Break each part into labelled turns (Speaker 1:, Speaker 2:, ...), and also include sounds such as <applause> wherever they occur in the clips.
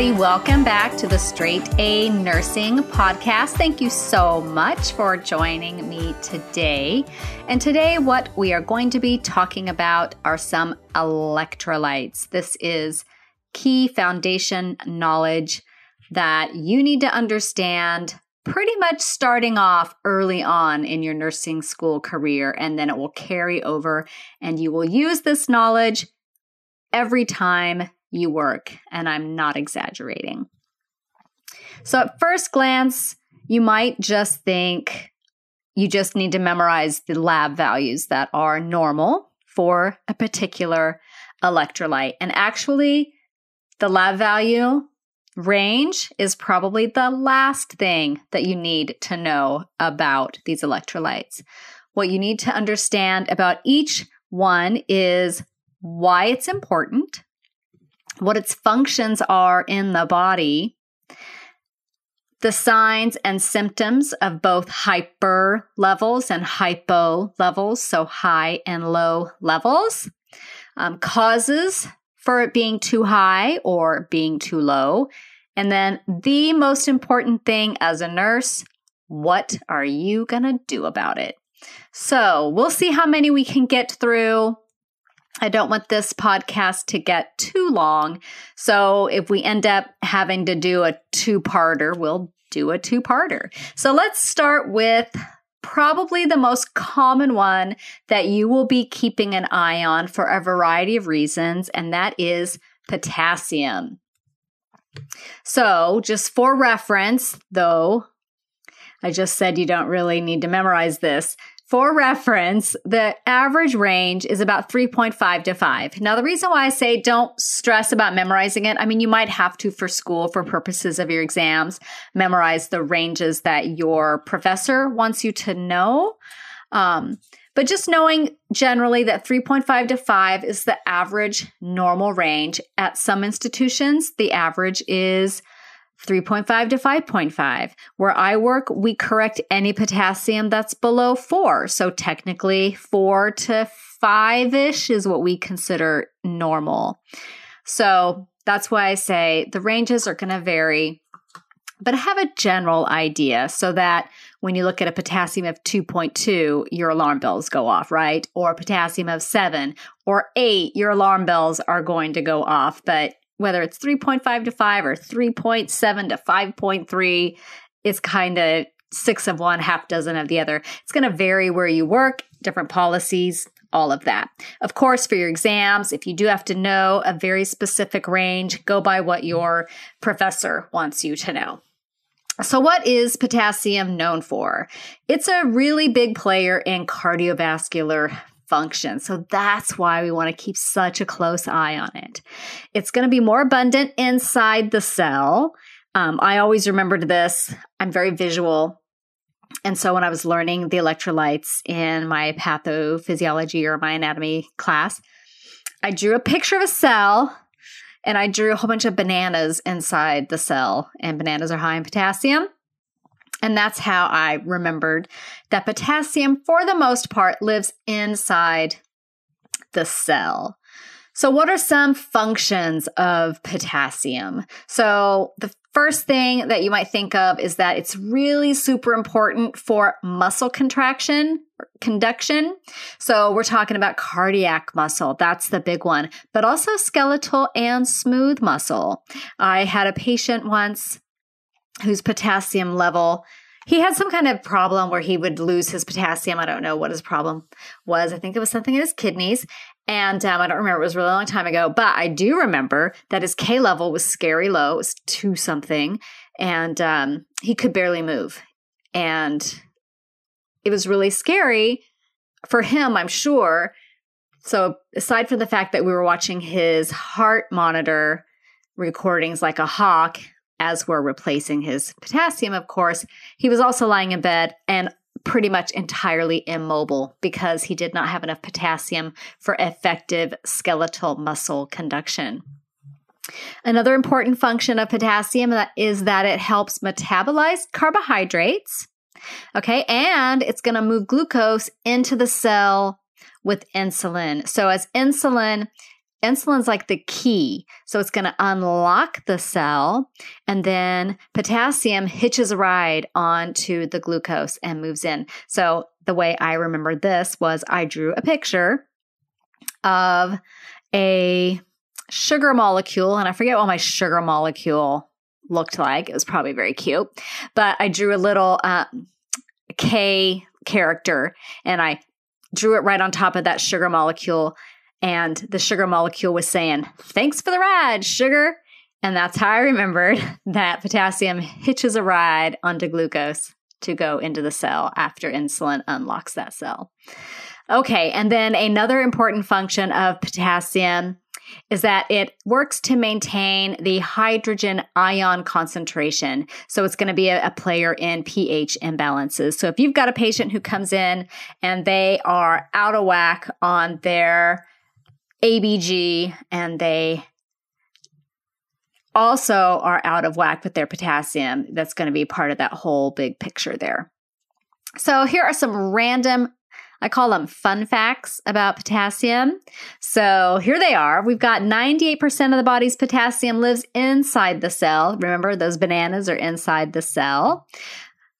Speaker 1: everybody. Welcome back to the Straight A Nursing Podcast. Thank you so much for joining me today. And today, what we are going to be talking about are some electrolytes. This is key foundation knowledge that you need to understand pretty much starting off early on in your nursing school career, and then it will carry over, and you will use this knowledge every time you work, and I'm not exaggerating. So, at first glance, you might just think you just need to memorize the lab values that are normal for a particular electrolyte. And actually, the lab value range is probably the last thing that you need to know about these electrolytes. What you need to understand about each one is why it's important, what its functions are in the body, the signs and symptoms of both hyper levels and hypo levels, so high and low levels, um, causes for it being too high or being too low. And then the most important thing as a nurse, what are you going to do about it? So we'll see how many we can get through. I don't want this podcast to get too long. So if we end up having to do a two parter, we'll do a two parter. So let's start with probably the most common one that you will be keeping an eye on for a variety of reasons, and that is potassium. So, just for reference, though, I just said you don't really need to memorize this. For reference, the average range is about 3.5 to 5. Now, the reason why I say don't stress about memorizing it, I mean, you might have to for school for purposes of your exams, memorize the ranges that your professor wants you to know. Um, but just knowing generally that 3.5 to 5 is the average normal range. At some institutions, the average is 3.5 to 5.5. Where I work, we correct any potassium that's below four. So technically, four to five ish is what we consider normal. So that's why I say the ranges are going to vary, but have a general idea so that when you look at a potassium of 2.2, your alarm bells go off, right? Or potassium of seven or eight, your alarm bells are going to go off. But whether it's 3.5 to 5 or 3.7 to 5.3, it's kind of six of one, half dozen of the other. It's going to vary where you work, different policies, all of that. Of course, for your exams, if you do have to know a very specific range, go by what your professor wants you to know. So, what is potassium known for? It's a really big player in cardiovascular function. So that's why we want to keep such a close eye on it. It's going to be more abundant inside the cell. Um, I always remembered this. I'm very visual. And so when I was learning the electrolytes in my pathophysiology or my anatomy class, I drew a picture of a cell and I drew a whole bunch of bananas inside the cell. And bananas are high in potassium. And that's how I remembered that potassium, for the most part, lives inside the cell. So, what are some functions of potassium? So, the first thing that you might think of is that it's really super important for muscle contraction conduction. So, we're talking about cardiac muscle. That's the big one, but also skeletal and smooth muscle. I had a patient once whose potassium level he had some kind of problem where he would lose his potassium. I don't know what his problem was. I think it was something in his kidneys. And um, I don't remember. It was a really long time ago. But I do remember that his K level was scary low. It was two something. And um, he could barely move. And it was really scary for him, I'm sure. So, aside from the fact that we were watching his heart monitor recordings like a hawk as we're replacing his potassium, of course, he was also lying in bed and pretty much entirely immobile because he did not have enough potassium for effective skeletal muscle conduction. Another important function of potassium uh, is that it helps metabolize carbohydrates. Okay, and it's going to move glucose into the cell with insulin. So, as insulin insulin's like the key. So it's going to unlock the cell, and then potassium hitches a ride onto the glucose and moves in. So the way I remember this was I drew a picture of a sugar molecule, and I forget what my sugar molecule looked like. It was probably very cute, but I drew a little uh, K character and I drew it right on top of that sugar molecule. And the sugar molecule was saying, Thanks for the ride, sugar. And that's how I remembered <laughs> that potassium hitches a ride onto glucose to go into the cell after insulin unlocks that cell. Okay, and then another important function of potassium is that it works to maintain the hydrogen ion concentration. So it's going to be a, a, player in pH imbalances. So if you've got a patient who comes in and they are out of whack on their ABG and they also are out of whack with their potassium, that's going to be part of that whole big picture there. So here are some random I call them fun facts about potassium. So here they are. We've got 98% of the body's potassium lives inside the cell. Remember, those bananas are inside the cell.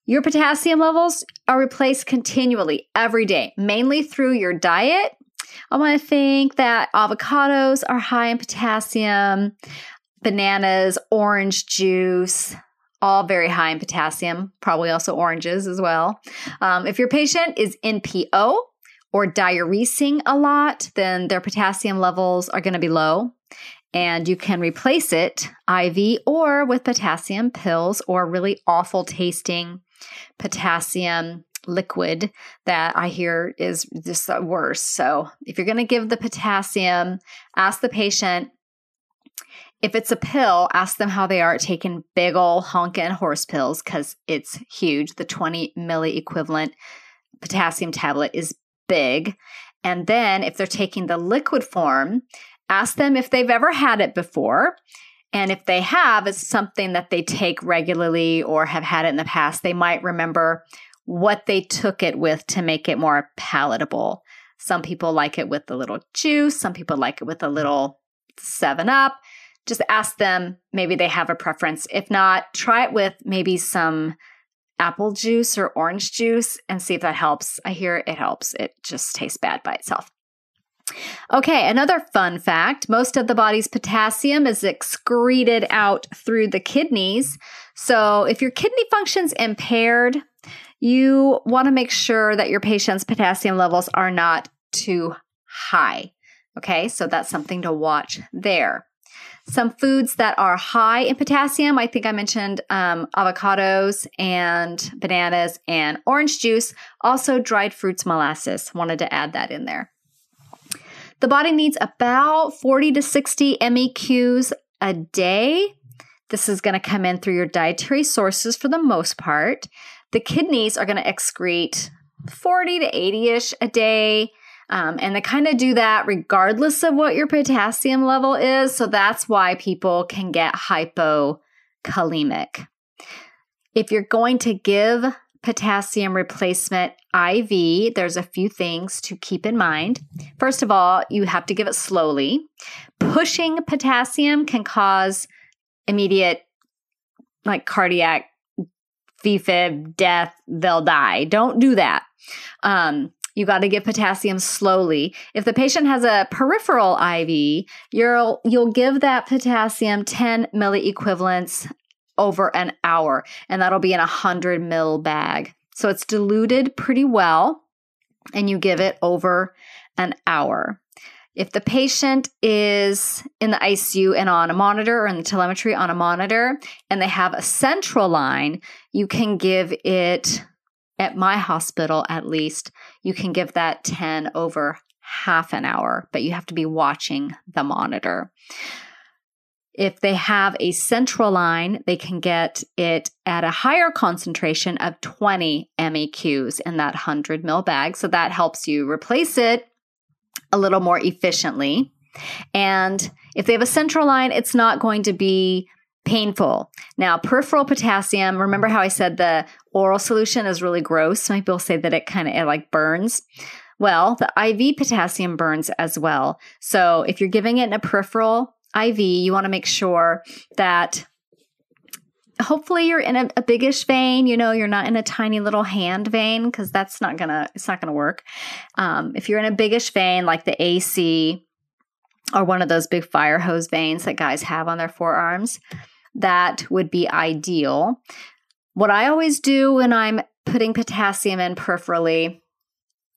Speaker 1: Your potassium levels are replaced continually every day, mainly through your diet. I want to think that avocados are high in potassium, bananas, orange juice, all very high in potassium, probably also oranges as well. Um, if your patient is NPO or diuresing a lot, then their potassium levels are going to be low. And you can replace it IV or with potassium pills or really awful tasting potassium liquid that I hear is just worse. So if you're going to give the potassium, ask the patient if it's a pill, ask them how they are taking big ol' honkin' horse pills because it's huge. The 20 milli equivalent potassium tablet is big. And then if they're taking the liquid form, ask them if they've ever had it before. And if they have, it's something that they take regularly or have had it in the past, they might remember what they took it with to make it more palatable. Some people like it with a little juice, some people like it with a little 7 Up just ask them. Maybe they have a preference. If not, try it with maybe some apple juice or orange juice and see if that helps. I hear it helps. It just tastes bad by itself. Okay, another fun fact most of the body's potassium is excreted out through the kidneys. So if your kidney function's impaired, you want to make sure that your patient's potassium levels are not too high. Okay, so that's something to watch there. Some foods that are high in potassium, I think I mentioned um, avocados and bananas and orange juice, also dried fruits molasses. Wanted to add that in there. The body needs about 40 to 60 MEQs a day. This is going to come in through your dietary sources for the most part. The kidneys are going to excrete 40 to 80 ish a day. Um, and they kind of do that regardless of what your potassium level is. So that's why people can get hypokalemic. If you're going to give potassium replacement IV, there's a few things to keep in mind. First of all, you have to give it slowly. Pushing potassium can cause immediate, like cardiac VFib, death, they'll die. Don't do that. Um, you got to give potassium slowly. If the patient has a peripheral IV, you'll you'll give that potassium 10 milliequivalents over an hour, and that'll be in a 100 mil bag. So it's diluted pretty well, and you give it over an hour. If the patient is in the ICU and on a monitor or in the telemetry on a monitor and they have a central line, you can give it at my hospital, at least, you can give that 10 over half an hour, but you have to be watching the monitor. If they have a central line, they can get it at a higher concentration of 20 MEQs in that 100 mil bag. So that helps you replace it a little more efficiently. And if they have a central line, it's not going to be painful. Now, peripheral potassium, remember how I said the oral solution is really gross? Some people say that it kind of it like burns. Well, the IV potassium burns as well. So if you're giving it in a peripheral IV, you want to make sure that hopefully you're in a, a biggish vein you know you're not in a tiny little hand vein because that's not gonna it's not gonna work. Um, if you're in a biggish vein like the ac or one of those big fire hose veins that guys have on their forearms that would be ideal. What i always do when i'm putting potassium in peripherally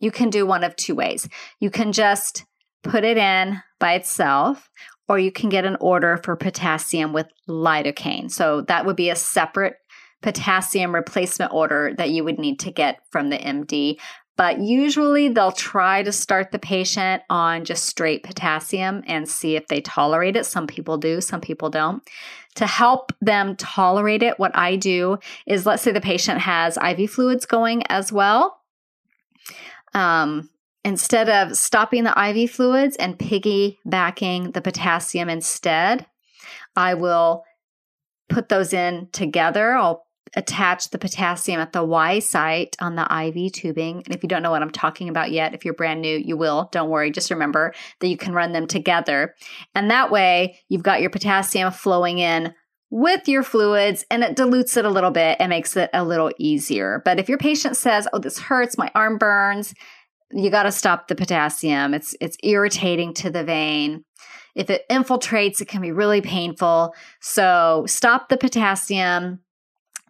Speaker 1: you can do one of two ways. You can just put it in by itself or you can get an order for potassium with lidocaine. So that would be a separate potassium replacement order that you would need to get from the MD. But usually they'll try to start the patient on just straight potassium and see if they tolerate it. Some people do, some people don't. To help them tolerate it, what I do is let's say the patient has IV fluids going as well. Um, instead of stopping the IV fluids and piggybacking the potassium instead, I will put those in together. I'll attach the potassium at the Y site on the IV tubing. And if you don't know what I'm talking about yet, if you're brand new, you will. Don't worry. Just remember that you can run them together. And that way, you've got your potassium flowing in with your fluids and it dilutes it a little bit and makes it a little easier. But if your patient says, Oh, this hurts, my arm burns, you got to stop the potassium. It's it's irritating to the vein. If it infiltrates, it can be really painful. So stop the potassium,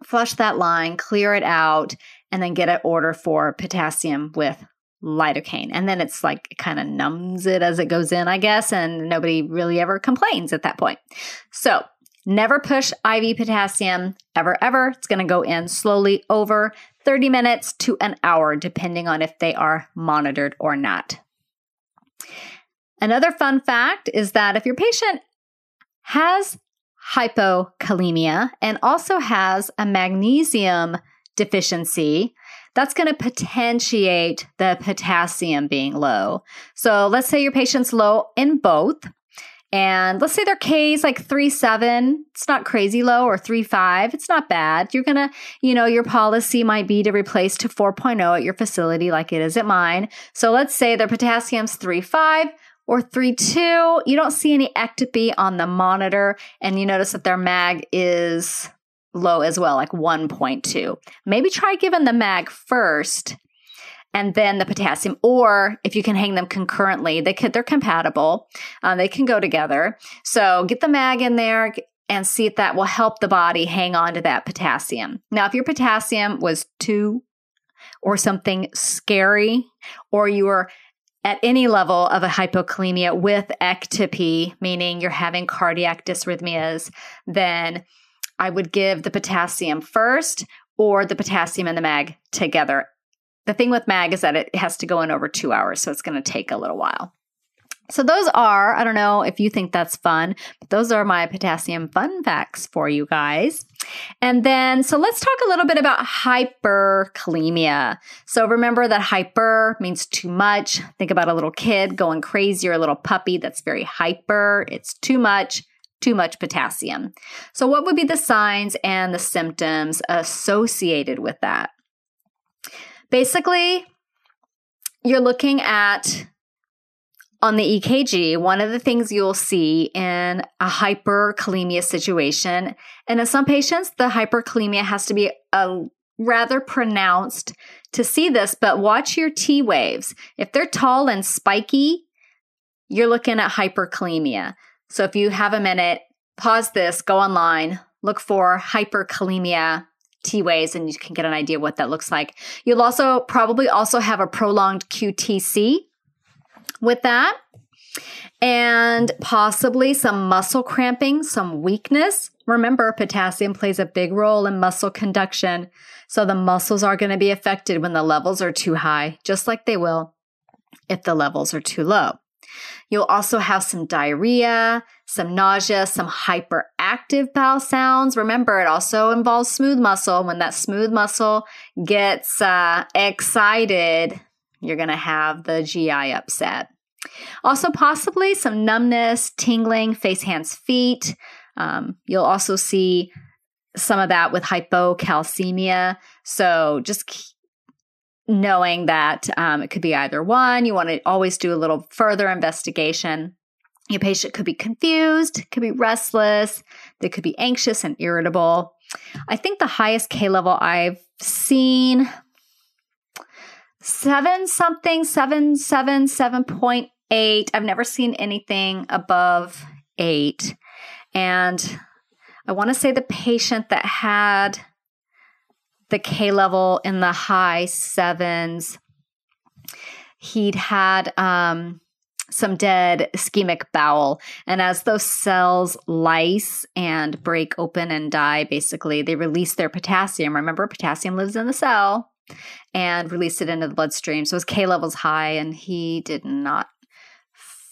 Speaker 1: flush that line, clear it out, and then get an order for potassium with lidocaine. And then it's like it kind of numbs it as it goes in, I guess, and nobody really ever complains at that point. So Never push IV potassium ever, ever. It's going to go in slowly over 30 minutes to an hour, depending on if they are monitored or not. Another fun fact is that if your patient has hypokalemia and also has a magnesium deficiency, that's going to potentiate the potassium being low. So let's say your patient's low in both. And let's say their K is like three seven. It's not crazy low or three five. It's not bad. You're gonna, you know, your policy might be to replace to 4.0 at your facility like it is at mine. So let's say their potassium's three five or three two. You don't see any ectopy on the monitor, and you notice that their mag is low as well, like 1.2. Maybe try giving the mag first and then the potassium. Or if you can hang them concurrently, they could, they're compatible. Um, they can go together. So get the mag in there and see if that will help the body hang on to that potassium. Now, if your potassium was two or something scary, or you were at any level of a hypokalemia with ectopy, meaning you're having cardiac dysrhythmias, then I would give the potassium first or the potassium and the mag together the thing with mag is that it has to go in over two hours, so it's going to take a little while. So, those are, I don't know if you think that's fun, but those are my potassium fun facts for you guys. And then, so let's talk a little bit about hyperkalemia. So, remember that hyper means too much. Think about a little kid going crazy or a little puppy that's very hyper. It's too much, too much potassium. So, what would be the signs and the symptoms associated with that? Basically, you're looking at on the EKG, one of the things you'll see in a hyperkalemia situation, and in some patients, the hyperkalemia has to be a rather pronounced to see this, but watch your T waves. If they're tall and spiky, you're looking at hyperkalemia. So if you have a minute, pause this, go online, look for hyperkalemia T waves and you can get an idea what that looks like. You'll also probably also have a prolonged QTC with that and possibly some muscle cramping, some weakness. Remember, potassium plays a big role in muscle conduction. So the muscles are going to be affected when the levels are too high, just like they will if the levels are too low. You'll also have some diarrhea, some nausea, some hyperactive bowel sounds. Remember, it also involves smooth muscle. When that smooth muscle gets uh, excited, you're going to have the GI upset. Also, possibly some numbness, tingling, face, hands, feet. Um, you'll also see some of that with hypocalcemia. So just knowing that um, it could be either one. You want to always do a little further investigation. Your patient could be confused, could be restless, they could be anxious and irritable. I think the highest K level I've seen seven something, seven, seven, seven point eight. I've never seen anything above eight. And I want to say the patient that had the K level in the high sevens, he'd had um, some dead ischemic bowel. And as those cells lyse and break open and die, basically, they release their potassium. Remember, potassium lives in the cell and release it into the bloodstream. So his K levels high, and he did not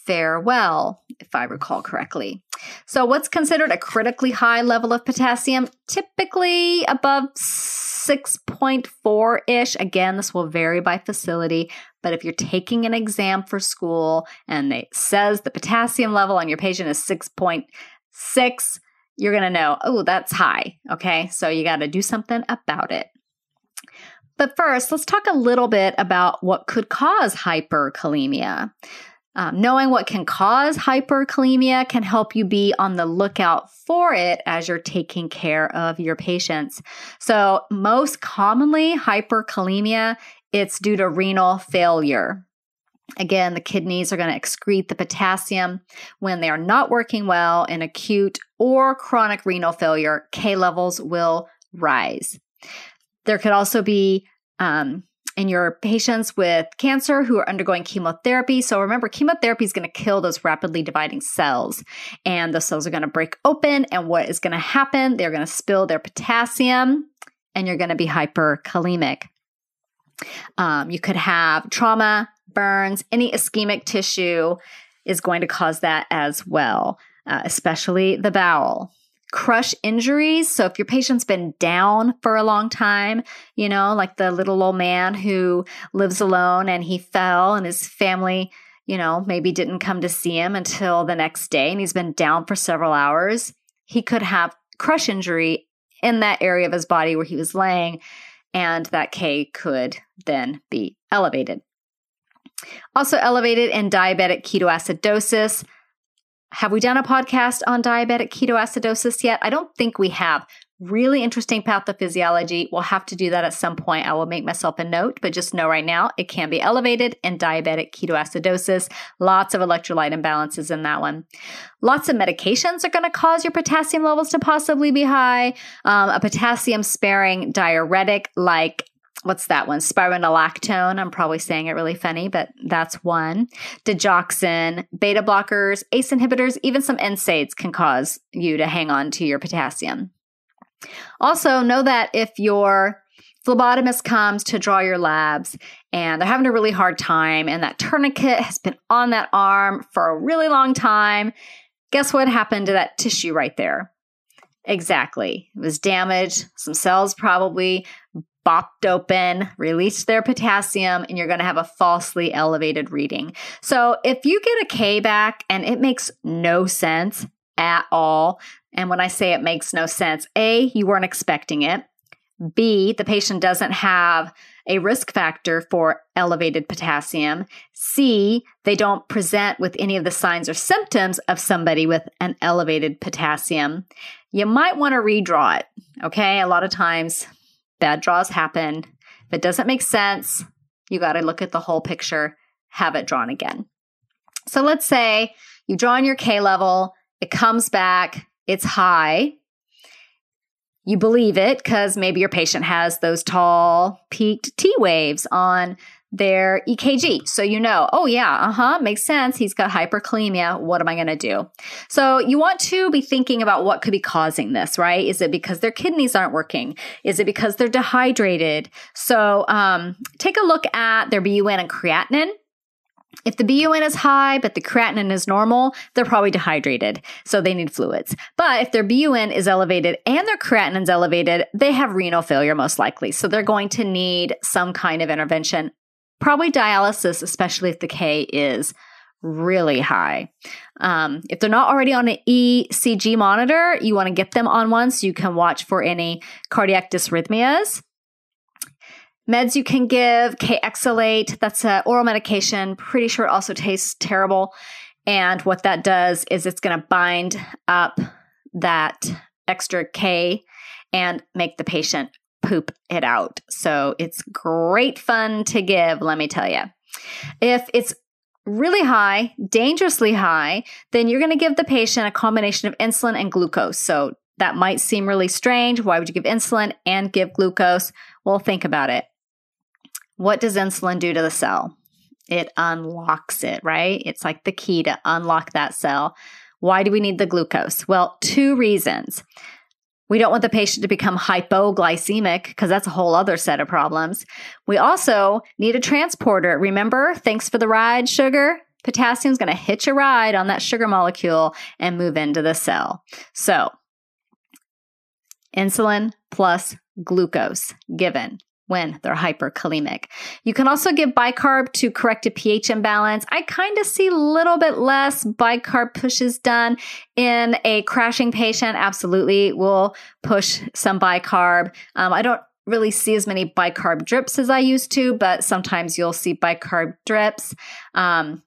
Speaker 1: fare well, if I recall correctly. So, what's considered a critically high level of potassium? Typically above 6.4 ish. Again, this will vary by facility, but if you're taking an exam for school and it says the potassium level on your patient is 6.6, you're going to know, oh, that's high. Okay, so you got to do something about it. But first, let's talk a little bit about what could cause hyperkalemia. Um, knowing what can cause hyperkalemia can help you be on the lookout for it as you're taking care of your patients. So, most commonly, hyperkalemia it's due to renal failure. Again, the kidneys are going to excrete the potassium when they are not working well in acute or chronic renal failure. K levels will rise. There could also be um, in your patients with cancer who are undergoing chemotherapy. So remember, chemotherapy is going to kill those rapidly dividing cells, and the cells are going to break open. And what is going to happen? They're going to spill their potassium, and you're going to be hyperkalemic. Um, you could have trauma, burns, any ischemic tissue is going to cause that as well, uh, especially the bowel crush injuries. So if your patient's been down for a long time, you know, like the little old man who lives alone and he fell and his family, you know, maybe didn't come to see him until the next day and he's been down for several hours, he could have crush injury in that area of his body where he was laying and that K could then be elevated. Also elevated in diabetic ketoacidosis. Have we done a podcast on diabetic ketoacidosis yet? I don't think we have. Really interesting pathophysiology. We'll have to do that at some point. I will make myself a note, but just know right now it can be elevated in diabetic ketoacidosis. Lots of electrolyte imbalances in that one. Lots of medications are going to cause your potassium levels to possibly be high. Um, a potassium sparing diuretic like what's that one? Spironolactone. I'm probably saying it really funny, but that's one. Digoxin, beta blockers, ACE inhibitors, even some NSAIDs can cause you to hang on to your potassium. Also, know that if your phlebotomist comes to draw your labs and they're having a really hard time, and that tourniquet has been on that arm for a really long time, guess what happened to that tissue right there? Exactly. It was damaged. Some cells probably bopped open, released their potassium, and you're going to have a falsely elevated reading. So if you get a K back and it makes no sense at all, and when I say it makes no sense, A, you weren't expecting it. B, the patient doesn't have a risk factor for elevated potassium. C, they don't present with any of the signs or symptoms of somebody with an elevated potassium. You might want to redraw it. Okay. A lot of times bad draws happen. If it doesn't make sense, you got to look at the whole picture, have it drawn again. So let's say you draw on your K level, it comes back, it's high. You believe it because maybe your patient has those tall peaked T waves on their EKG. So you know, oh yeah, uh-huh, makes sense. He's got hyperkalemia. What am I going to do? So you want to be thinking about what could be causing this, right? Is it because their kidneys aren't working? Is it because they're dehydrated? So um, take a look at their BUN and creatinine. If the BUN is high, but the creatinine is normal, they're probably dehydrated, so they need fluids. But if their BUN is elevated and their creatinine is elevated, they have renal failure most likely. So they're going to need some kind of intervention probably dialysis, especially if the K is really high. Um, if they're not already on an ECG monitor, you want to get them on one so you can watch for any cardiac dysrhythmias. meds you can give, Kayexalate, that's an oral medication. Pretty sure it also tastes terrible. And what that does is it's going to bind up that extra K and make the patient poop it out. So it's great fun to give, let me tell you. If it's really high, dangerously high, then you're going to give the patient a combination of insulin and glucose. So that might seem really strange. Why would you give insulin and give glucose? Well, think about it. What does insulin do to the cell? It unlocks it, right? It's like the key to unlock that cell. Why do we need the glucose? Well, two reasons. We don't want the patient to become hypoglycemic because that's a whole other set of problems. We also need a transporter. Remember, thanks for the ride, sugar. Potassium is going to hitch a ride on that sugar molecule and move into the cell. So, insulin plus glucose given when they're hyperkalemic. You can also give bicarb to correct a pH imbalance. I kind of see a little bit less bicarb pushes done in a crashing patient. Absolutely, we'll push some bicarb. Um, I don't really see as many bicarb drips as I used to, but sometimes you'll see bicarb drips. Um,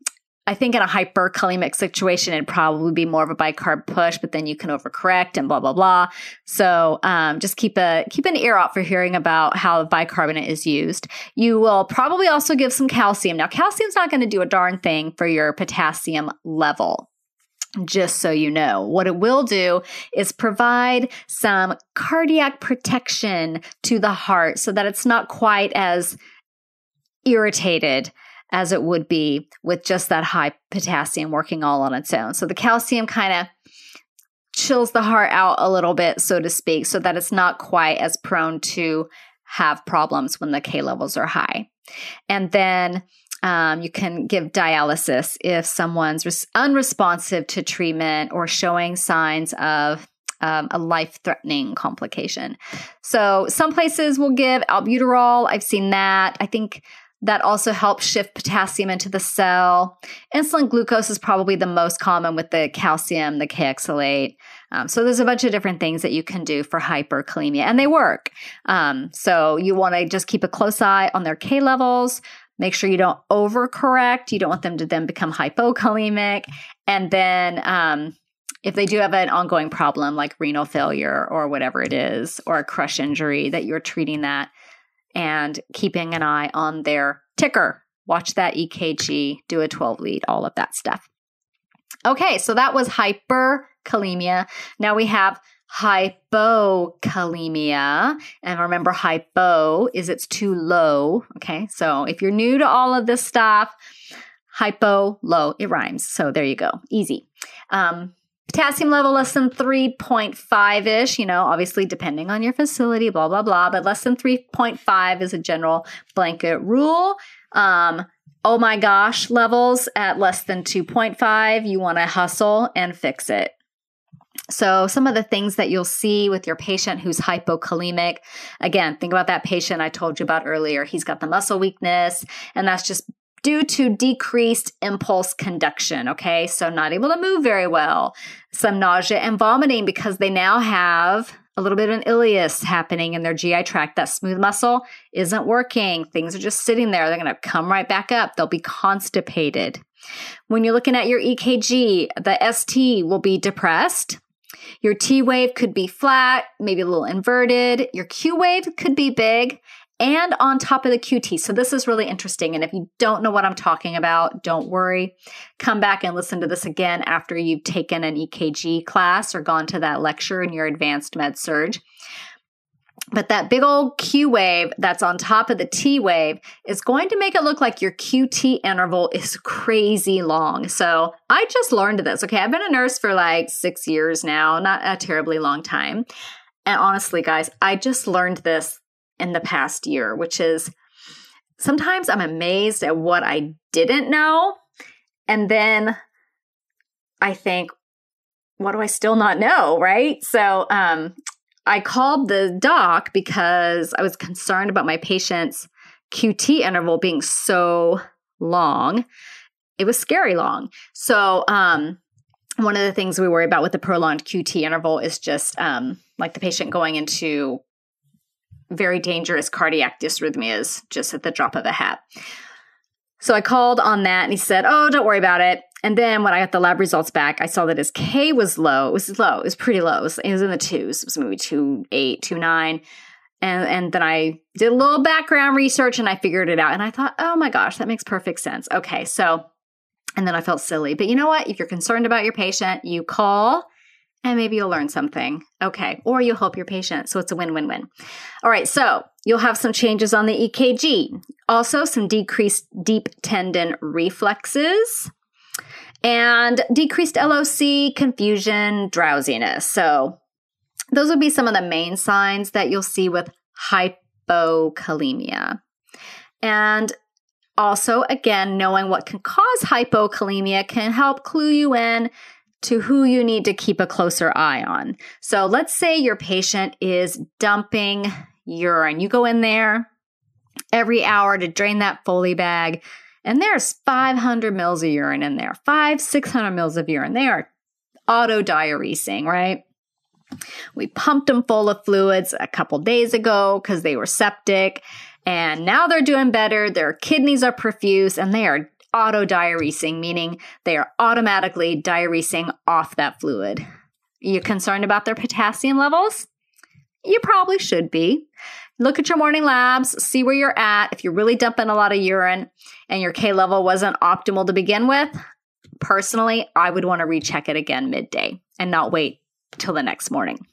Speaker 1: I think in a hyperkalemic situation, it'd probably be more of a bicarb push, but then you can overcorrect and blah blah blah. So um, just keep a keep an ear out for hearing about how bicarbonate is used. You will probably also give some calcium. Now, calcium's not going to do a darn thing for your potassium level. Just so you know, what it will do is provide some cardiac protection to the heart so that it's not quite as irritated as it would be with just that high potassium working all on its own. So the calcium kind of chills the heart out a little bit, so to speak, so that it's not quite as prone to have problems when the K levels are high. And then um, you can give dialysis if someone's res- unresponsive to treatment or showing signs of um, a life threatening complication. So, some places will give albuterol. I've seen that. I think that also helps shift potassium into the cell. Insulin glucose is probably the most common with the calcium, the Kayexalate. Um, so there's a bunch of different things that you can do for hyperkalemia, and they work. Um, so you want to just keep a close eye on their K levels. Make sure you don't overcorrect. You don't want them to then become hypokalemic. And then um, if they do have an ongoing problem like renal failure or whatever it is, or a crush injury, that you're treating that and keeping an eye on their ticker. Watch that EKG, do a 12 lead, all of that stuff. Okay, so that was hyperkalemia. Now we have hypokalemia. And remember, hypo is it's too low. Okay, so if you're new to all of this stuff, hypo, low, it rhymes. So there you go, easy. Um, Potassium level less than 3.5 ish, you know, obviously depending on your facility, blah, blah, blah, but less than 3.5 is a general blanket rule. Um, oh my gosh, levels at less than 2.5, you want to hustle and fix it. So, some of the things that you'll see with your patient who's hypokalemic, again, think about that patient I told you about earlier. He's got the muscle weakness, and that's just due to decreased impulse conduction. Okay, so not able to move very well, some nausea and vomiting because they now have a little bit of an ileus happening in their GI tract. That smooth muscle isn't working. Things are just sitting there. They're going to come right back up. They'll be constipated. When you're looking at your EKG, the ST will be depressed. Your T wave could be flat, maybe a little inverted. Your Q wave could be big and on top of the QT. So this is really interesting. And if you don't know what I'm talking about, don't worry. Come back and listen to this again after you've taken an EKG class or gone to that lecture in your advanced med surg. But that big old Q wave that's on top of the T wave is going to make it look like your QT interval is crazy long. So I just learned this. Okay. I've been a nurse for like six years now, not a terribly long time. And honestly, guys, I just learned this in the past year, which is sometimes I'm amazed at what I didn't know. And then I think, what do I still not know? Right. So, um, I called the doc because I was concerned about my patient's QT interval being so long. It was scary long. So, um, one of the things we worry about with the prolonged QT interval is just um, like the patient going into very dangerous cardiac dysrhythmias just at the drop of a hat. So I called on that and he said, Oh, don't worry about it. And then when I got the lab results back, I saw that his K was low. It was low. It was pretty low. It was, it was in the twos. It was maybe two eight, two nine. And, and then I did a little background research and I figured it out. And I thought, oh my gosh, that makes perfect sense. Okay, so, and then I felt silly. But you know what? If you're concerned about your patient, you call and maybe you'll learn something. Okay. Or you'll help your patient. So it's a win win win. All right. So you'll have some changes on the EKG. Also, some decreased deep tendon reflexes and decreased LOC, confusion, drowsiness. So those would be some of the main signs that you'll see with hypokalemia. And also, again, knowing what can cause hypokalemia can help clue you in to who you need to keep a closer eye on. So let's say your patient is dumping urine. You go in there every hour to drain that Foley bag, and there's 500 mils of urine in there, five, 600 mils of urine. They are auto diuresing, right? We pumped them full of fluids a couple days ago because they were septic, and now they're doing better. Their kidneys are perfuse, and they are auto diuresing, meaning they are automatically diuresing off that fluid. You concerned about their potassium levels? You probably should be. Look at your morning labs, see where you're at. If you're really dumping a lot of urine and your K level wasn't optimal to begin with, personally, I would want to recheck it again midday and not wait till the next morning.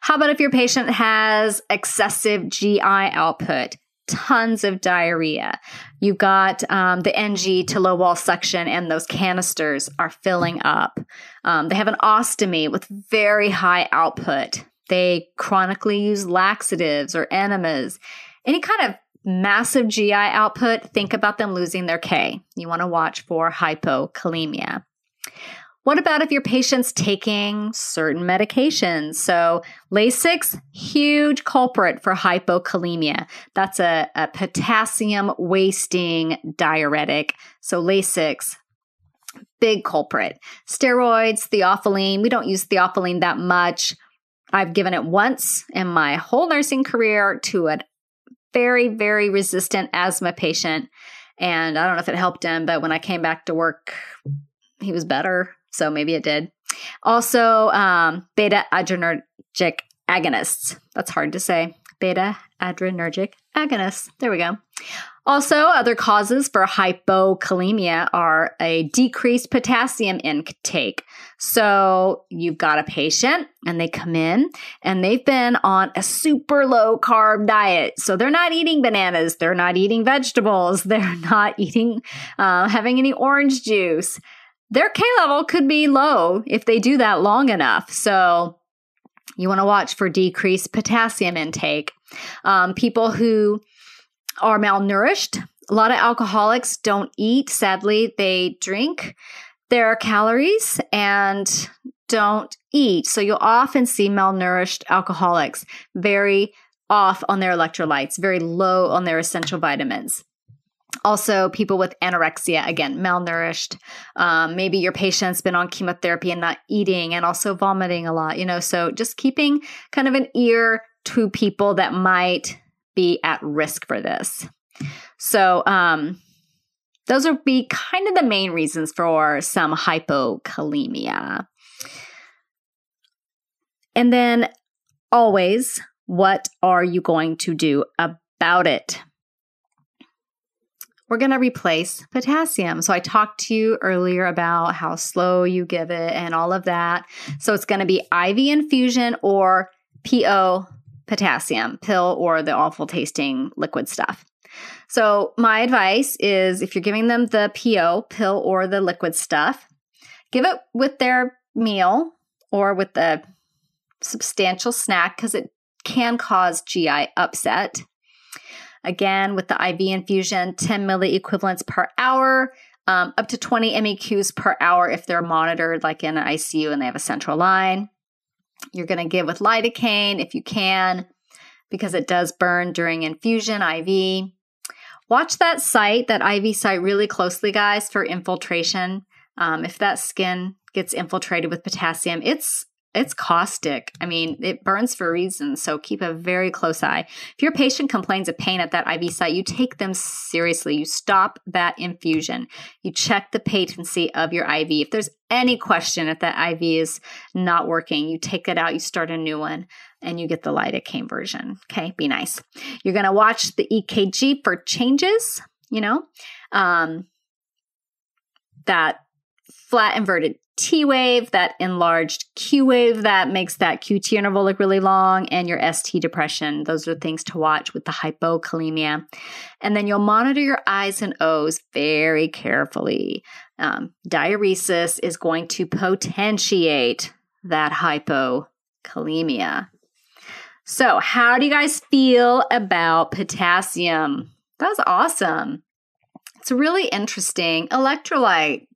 Speaker 1: How about if your patient has excessive GI output? Tons of diarrhea. You've got um, the NG to low wall suction, and those canisters are filling up. Um, they have an ostomy with very high output. They chronically use laxatives or enemas. Any kind of massive GI output, think about them losing their K. You want to watch for hypokalemia. What about if your patient's taking certain medications? So, Lasix, huge culprit for hypokalemia. That's a, a potassium wasting diuretic. So, Lasix, big culprit. Steroids, theophylline, we don't use theophylline that much. I've given it once in my whole nursing career to a very, very resistant asthma patient. And I don't know if it helped him, but when I came back to work, he was better. So maybe it did. Also, um, beta adrenergic agonists. That's hard to say. Beta adrenergic agonists. There we go. Also, other causes for hypokalemia are a decreased potassium intake. So, you've got a patient and they come in and they've been on a super low carb diet. So, they're not eating bananas, they're not eating vegetables, <laughs> they're not eating, uh, having any orange juice their K level could be low if they do that long enough. So you want to watch for decreased potassium intake. Um, people who are malnourished, a lot of alcoholics don't eat. Sadly, they drink their calories and don't eat. So you'll often see malnourished alcoholics very off on their electrolytes, very low on their essential vitamins. Also, people with anorexia, again, malnourished. Um, maybe your patient's been on chemotherapy and not eating and also vomiting a lot, you know. So, just keeping kind of an ear to people that might be at risk for this. So, um, those would be kind of the main reasons for some hypokalemia. And then, always, what are you going to do about it? We're going to replace potassium. So I talked to you earlier about how slow you give it and all of that. So it's going to be IV infusion or PO potassium pill or the awful tasting liquid stuff. So my advice is if you're giving them the PO pill or the liquid stuff, give it with their meal or with a substantial snack because it can cause GI upset. Again, with the IV infusion, 10 milli equivalents per hour, um, up to 20 MEQs per hour if they're monitored, like in an ICU and they have a central line. You're going to give with lidocaine if you can, because it does burn during infusion, IV. Watch that site, that IV site, really closely, guys, for infiltration. Um, if that skin gets infiltrated with potassium, it's it's caustic. I mean, it burns for a reason, so keep a very close eye. If your patient complains of pain at that IV site, you take them seriously. You stop that infusion. You check the patency of your IV. If there's any question if that IV is not working, you take it out, you start a new one, and you get the lidocaine version. Okay, be nice. You're going to watch the EKG for changes, you know, um, that flat inverted T wave, that enlarged Q wave that makes that QT interval look really long, and your ST depression. Those are things to watch with the hypokalemia. And then you'll monitor your I's and O's very carefully. Um, diuresis is going to potentiate that hypokalemia. So, how do you guys feel about potassium? That was awesome. It's a really interesting electrolyte.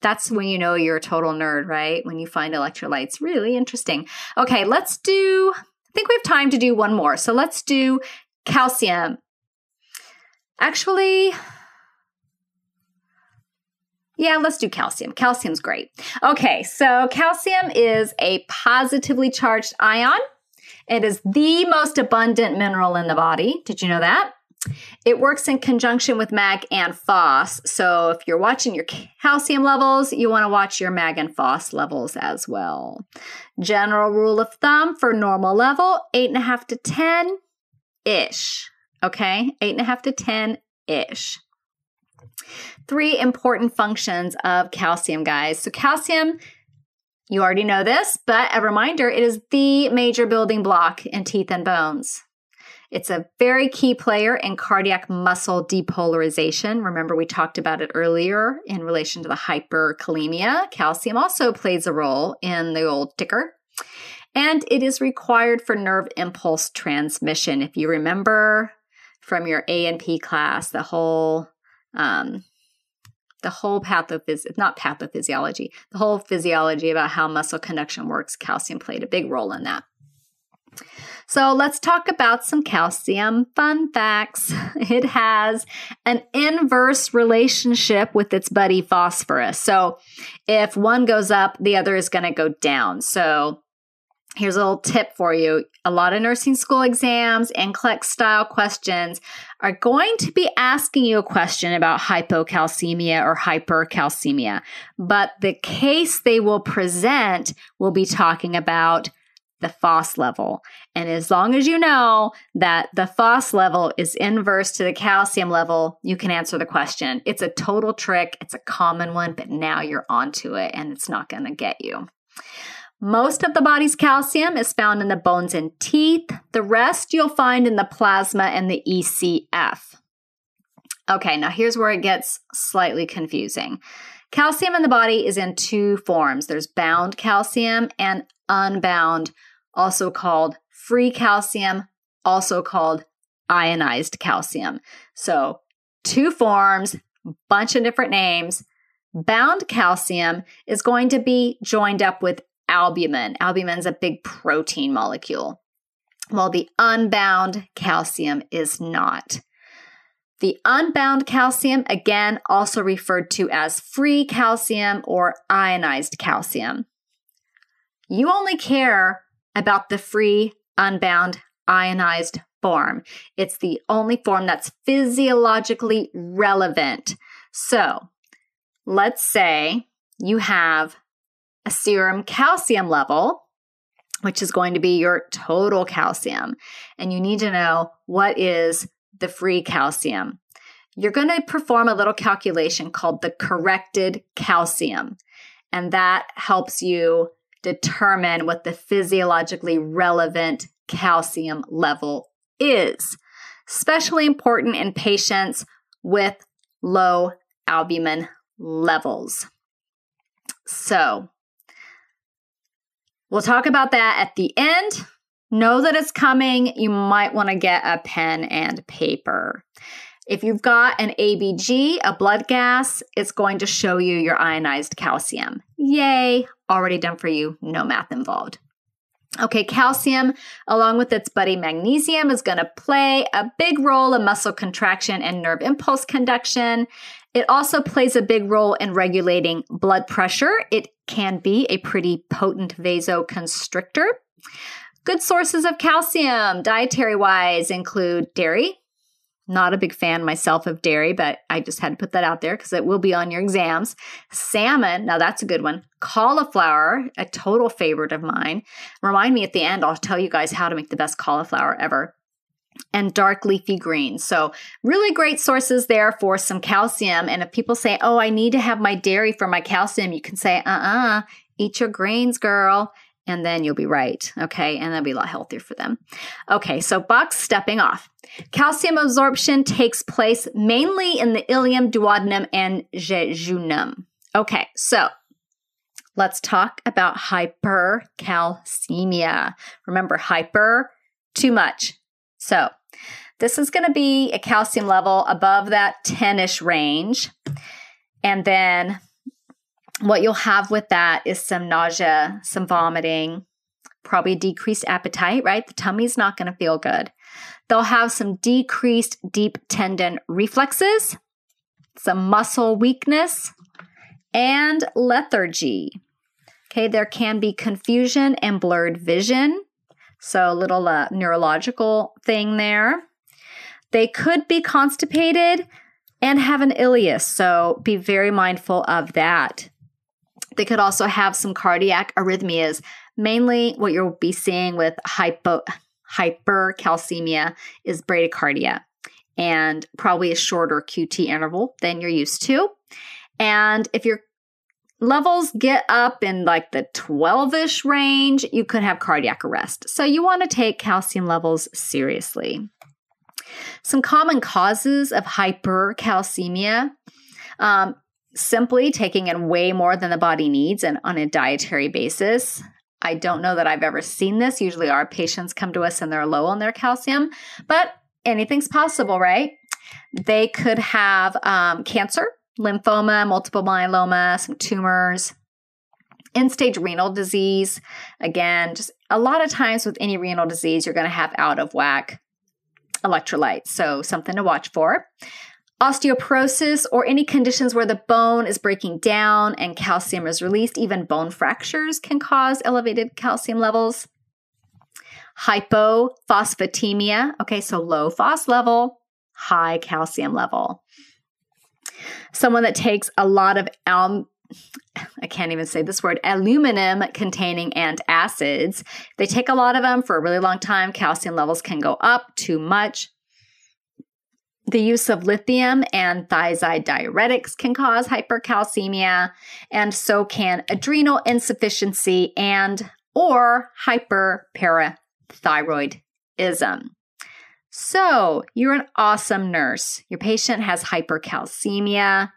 Speaker 1: That's when you know you're a total nerd, right? When you find electrolytes. Really interesting. Okay, let's do, I think we have time to do one more. So let's do calcium. Actually, yeah, let's do calcium. Calcium's great. Okay, so calcium is a positively charged ion. It is the most abundant mineral in the body. Did you know that? It works in conjunction with mag and phos. So if you're watching your calcium levels, you want to watch your mag and phos levels as well. General rule of thumb for normal level, eight and a half to 10 ish. Okay, eight and a half to 10 ish. Three important functions of calcium, guys. So, calcium, you already know this, but a reminder it is the major building block in teeth and bones. It's a very key player in cardiac muscle depolarization. Remember, we talked about it earlier in relation to the hyperkalemia. Calcium also plays a role in the old ticker. And it is required for nerve impulse transmission. If you remember from your A and P class, the whole um, the whole pathophysiology, not pathophysiology, the whole physiology about how muscle conduction works, calcium played a big role in that. So let's talk about some calcium fun facts. <laughs> It has an inverse relationship with its buddy phosphorus. So if one goes up, the other is going to go down. So here's a little tip for you. A lot of nursing school exams and NCLEX style questions are going to be asking you a question about hypocalcemia or hypercalcemia, but the case they will present will be talking about the phos level. And as long as you know that the phos level is inverse to the calcium level, you can answer the question. It's a total trick, it's a common one, but now you're onto it and it's not going to get you. Most of the body's calcium is found in the bones and teeth. The rest you'll find in the plasma and the ECF. Okay, now here's where it gets slightly confusing. Calcium in the body is in two forms there's bound calcium and unbound also called free calcium, also called ionized calcium. So, two forms, bunch of different names. Bound calcium is going to be joined up with albumin. Albumin is a big protein molecule, while the unbound calcium is not. The unbound calcium, again, also referred to as free calcium or ionized calcium. You only care about the free, unbound, ionized form. It's the only form that's physiologically relevant. So let's say you have a serum calcium level, which is going to be your total calcium, and you need to know what is the free calcium. You're going to perform a little calculation called the corrected calcium, and that helps you determine what the physiologically relevant calcium level is. Especially important in patients with low albumin levels. So, we'll talk about that at the end. Know that it's coming. You might want to get a pen and paper. If you've got an ABG, a blood gas, it's going to show you your ionized calcium. Yay, already done for you, no math involved. Okay, calcium, along with its buddy magnesium, is going to play a big role in muscle contraction and nerve impulse conduction. It also plays a big role in regulating blood pressure. It can be a pretty potent vasoconstrictor. Good sources of calcium, dietary wise, include dairy. Not a big fan myself of dairy, but I just had to put that out there because it will be on your exams. Salmon, now that's a good one. Cauliflower, a total favorite of mine. Remind me at the end, I'll tell you guys how to make the best cauliflower ever and dark leafy greens. So, really great sources there for some calcium. And if people say, Oh, I need to have my dairy for my calcium, you can say, Uh uh-uh, uh, eat your grains, girl. And then you'll be right. Okay. And that'll be a lot healthier for them. Okay. So, box stepping off. Calcium absorption takes place mainly in the ileum, duodenum, and jejunum. Okay. So, let's talk about hypercalcemia. Remember, hyper, too much so this is going to be a calcium level above that 10 ish range. And then what you'll have with that is some nausea, some vomiting, probably decreased appetite, right? The tummy's not going to feel good. They'll have some decreased deep tendon reflexes, some muscle weakness, and lethargy. Okay, there can be confusion and blurred vision. So, a little uh, neurological thing there. They could be constipated and have an ileus, so be very mindful of that. They could also have some cardiac arrhythmias, mainly what you'll be seeing with hypo, hypercalcemia is bradycardia and probably a shorter QT interval than you're used to. And if you're levels get up in like the 12 ish range, you could have cardiac arrest. So you want to take calcium levels seriously. Some common causes of hypercalcemia um, simply taking in way more than the body needs and on a dietary basis. I don't know that I've ever seen this. Usually, our patients come to us and they're low on their calcium, but anything's possible, right? They could have um, cancer lymphoma, multiple myeloma, some tumors, end stage renal disease. Again, just a lot of times with any renal disease, you're going to have out of whack electrolytes. So, something to watch for. Osteoporosis or any conditions where the bone is breaking down and calcium is released, even bone fractures can cause elevated calcium levels. Hypophosphatemia, okay, so low phos level, high calcium level someone that takes a lot of al- I can't even say this word, aluminum containing antacids. They take a lot of them for a really long time. Calcium levels can go up too much. The use of lithium and thiazide diuretics can cause hypercalcemia, and so can adrenal insufficiency and or hyperparathyroidism. So, you're an awesome nurse. Your patient has hypercalcemia.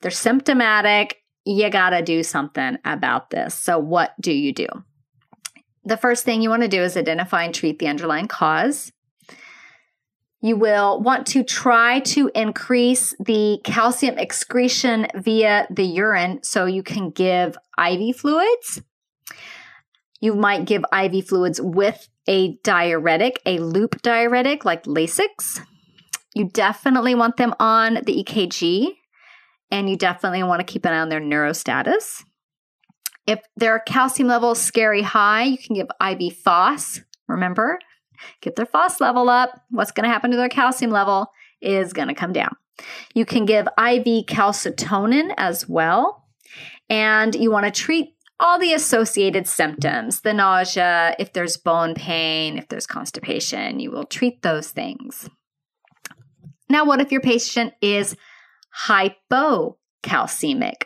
Speaker 1: They're symptomatic. You got to do something about this. So, what do you do? The first thing you want to do is identify and treat the underlying cause. You will want to try to increase the calcium excretion via the urine so you can give IV fluids. You might give IV fluids with a diuretic, a loop diuretic like Lasix. You definitely want them on the EKG and you definitely want to keep an eye on their neurostatus. If their calcium level is scary high, you can give IV phos. Remember, get their phos level up. What's going to happen to their calcium level is going to come down. You can give IV calcitonin as well. And you want to treat all the associated symptoms the nausea, if there's bone pain, if there's constipation, you will treat those things. Now, what if your patient is hypocalcemic?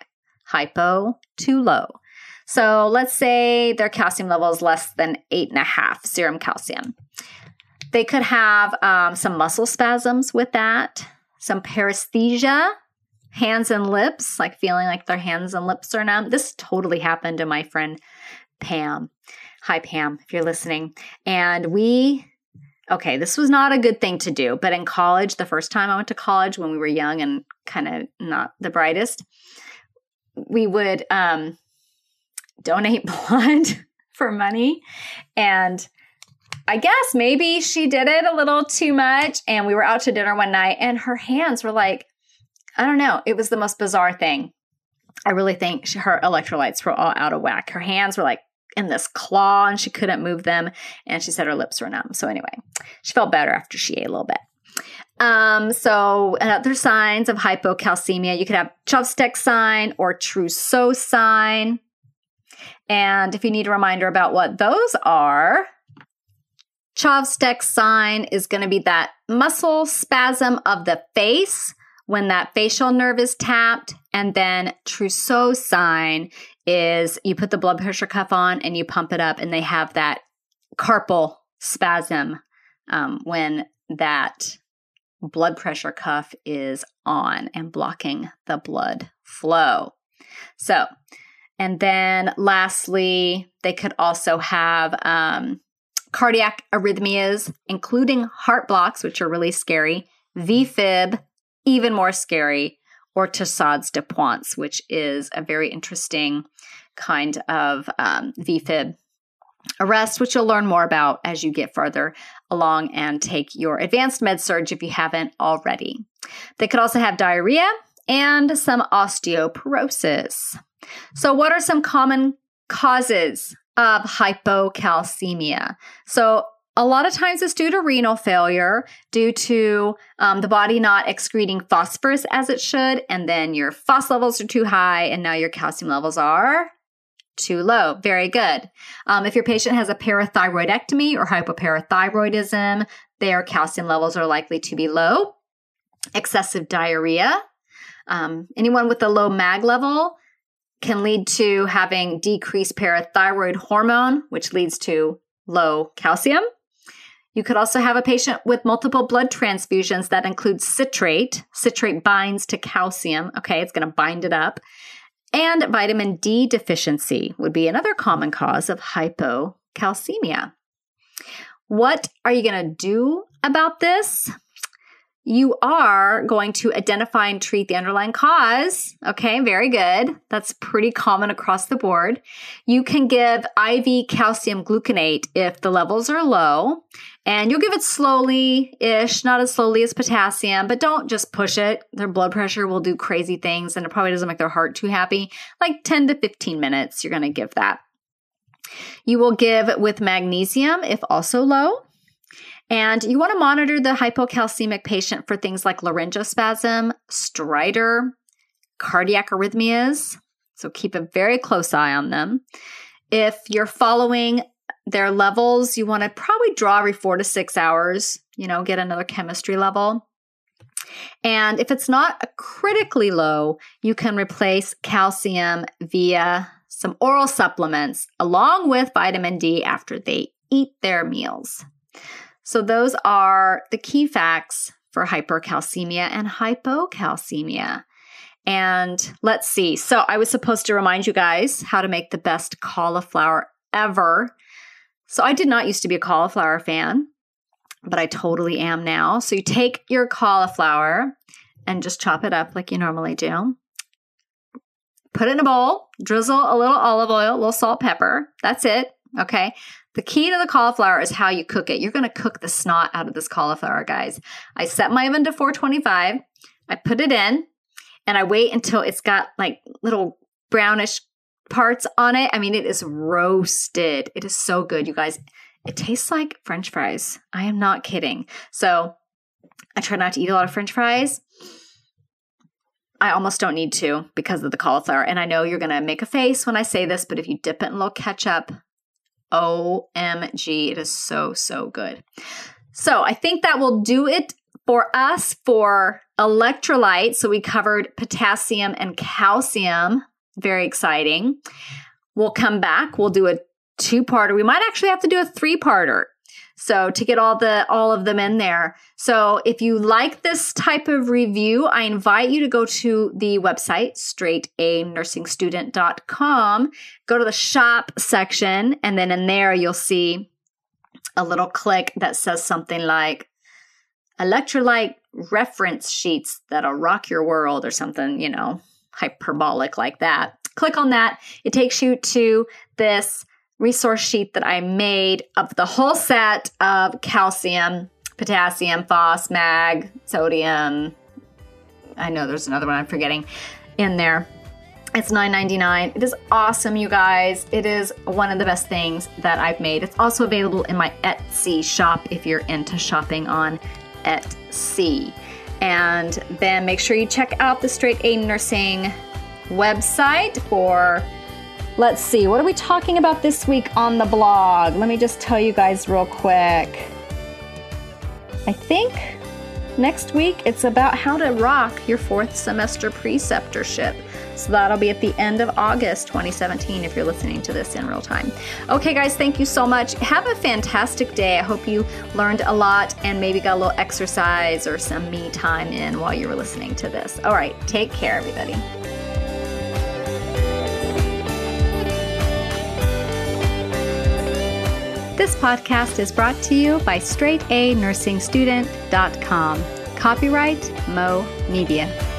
Speaker 1: Hypo, too low. So let's say their calcium level is less than eight and a half serum calcium. They could have um, some muscle spasms with that, some paresthesia, hands and lips, like feeling like their hands and lips are numb. This totally happened to my friend Pam. Hi, Pam, if you're listening. And we, okay, this was not a good thing to do, but in college, the first time I went to college when we were young and kind of not the brightest, we would um, donate <laughs> blood for money. And I guess maybe she did it a little too much. And we were out to dinner one night and her hands were like I don't know. It was the most bizarre thing. I really think she, her electrolytes were all out of whack. Her hands were like in this claw and she couldn't move them. And she said her lips were numb. So, anyway, she felt better after she ate a little bit. Um, so, other signs of hypocalcemia, you could have Chvostek sign or Trousseau sign. And if you need a reminder about what those are, Chvostek sign is going to be that muscle spasm of the face when that facial nerve is tapped. And then Trousseau sign is you put the blood pressure cuff on and you pump it up, and they have that carpal spasm um, when that blood pressure cuff is on and blocking the blood flow. So, and then lastly, they could also have um, cardiac arrhythmias, including heart blocks, which are really scary, VFib, even more scary, or Torsades de Pointes, which is a very interesting kind of um, VFib arrest, which you'll learn more about as you get further along and take your advanced med surg if you haven't already. They could also have diarrhea and some osteoporosis. So, what are some common causes of hypocalcemia? So, a lot of times it's due to renal failure, due to um, the body not excreting phosphorus as it should, and then your phos levels are too high, and now your calcium levels are too low. Very good. Um, if your patient has a parathyroidectomy or hypoparathyroidism, their calcium levels are likely to be low. Excessive diarrhea. Um, anyone with a low MAG level can lead to having decreased parathyroid hormone, which leads to low calcium. You could also have a patient with multiple blood transfusions that include citrate. Citrate binds to calcium. Okay, it's going to bind it up. And vitamin D deficiency would be another common cause of hypocalcemia. What are you going to do about this? You are going to identify and treat the underlying cause. Okay, very good. That's pretty common across the board. You can give IV calcium gluconate if the levels are low. And you'll give it slowly ish, not as slowly as potassium, but don't just push it. Their blood pressure will do crazy things and it probably doesn't make their heart too happy. Like 10 to 15 minutes, you're going to give that. You will give with magnesium if also low. And you want to monitor the hypocalcemic patient for things like laryngospasm, stridor, cardiac arrhythmias. So keep a very close eye on them. If you're following their levels, you want to probably draw every four to six hours, you know, get another chemistry level. And if it's not critically low, you can replace calcium via some oral supplements along with vitamin D after they eat their meals. So, those are the key facts for hypercalcemia and hypocalcemia. And let's see. So, I was supposed to remind you guys how to make the best cauliflower ever. So I did not used to be a cauliflower fan, but I totally am now. So you take your cauliflower and just chop it up like you normally do. Put it in a bowl, drizzle a little olive oil, a little salt, pepper. That's it. Okay. The key to the cauliflower is how you cook it. You're going to cook the snot out of this cauliflower, guys. I set my oven to 425. I put it in and I wait until it's got like little brownish parts on it. I mean, it is roasted. It is so good, you guys. It tastes like french fries. I am not kidding. So I try not to eat a lot of french fries. I almost don't need to because of the cauliflower. And I know you're going to make a face when I say this, but if you dip it in a little ketchup, OMG, it is so, so good. So I think that will do it for us for electrolytes. So we covered potassium and calcium very exciting. We'll come back. We'll do a two parter. We might actually have to do a three parter. So to get all the all of them in there. So if you like this type of review, I invite you to go to the website straightanursingstudent.com, go to the shop section and then in there you'll see a little click that says something like electrolyte reference sheets that'll rock your world or something, you know, hyperbolic like that. Click on that. It takes you to this resource sheet that I made of the whole set of calcium, potassium, phos, mag, sodium, I know there's another one I'm forgetting in there. It's $9.99. It is awesome, you guys. It is one of the best things that I've made. It's also available in my Etsy shop if you're into shopping on Etsy. And then make sure you check out the Straight A Nursing website for let's see, what are we talking about this week on the blog? Let me just tell you guys real quick. I think next week it's about how to rock your fourth semester preceptorship. So that'll be at the end of August 2017 if you're listening to this in real time. Okay, guys, thank you so much. Have a fantastic day. I hope you learned a lot and maybe got a little exercise or some me time in while you were listening to this. All right, take care, everybody. This podcast is brought to you by straightanursingstudent.com. Copyright Mo Media.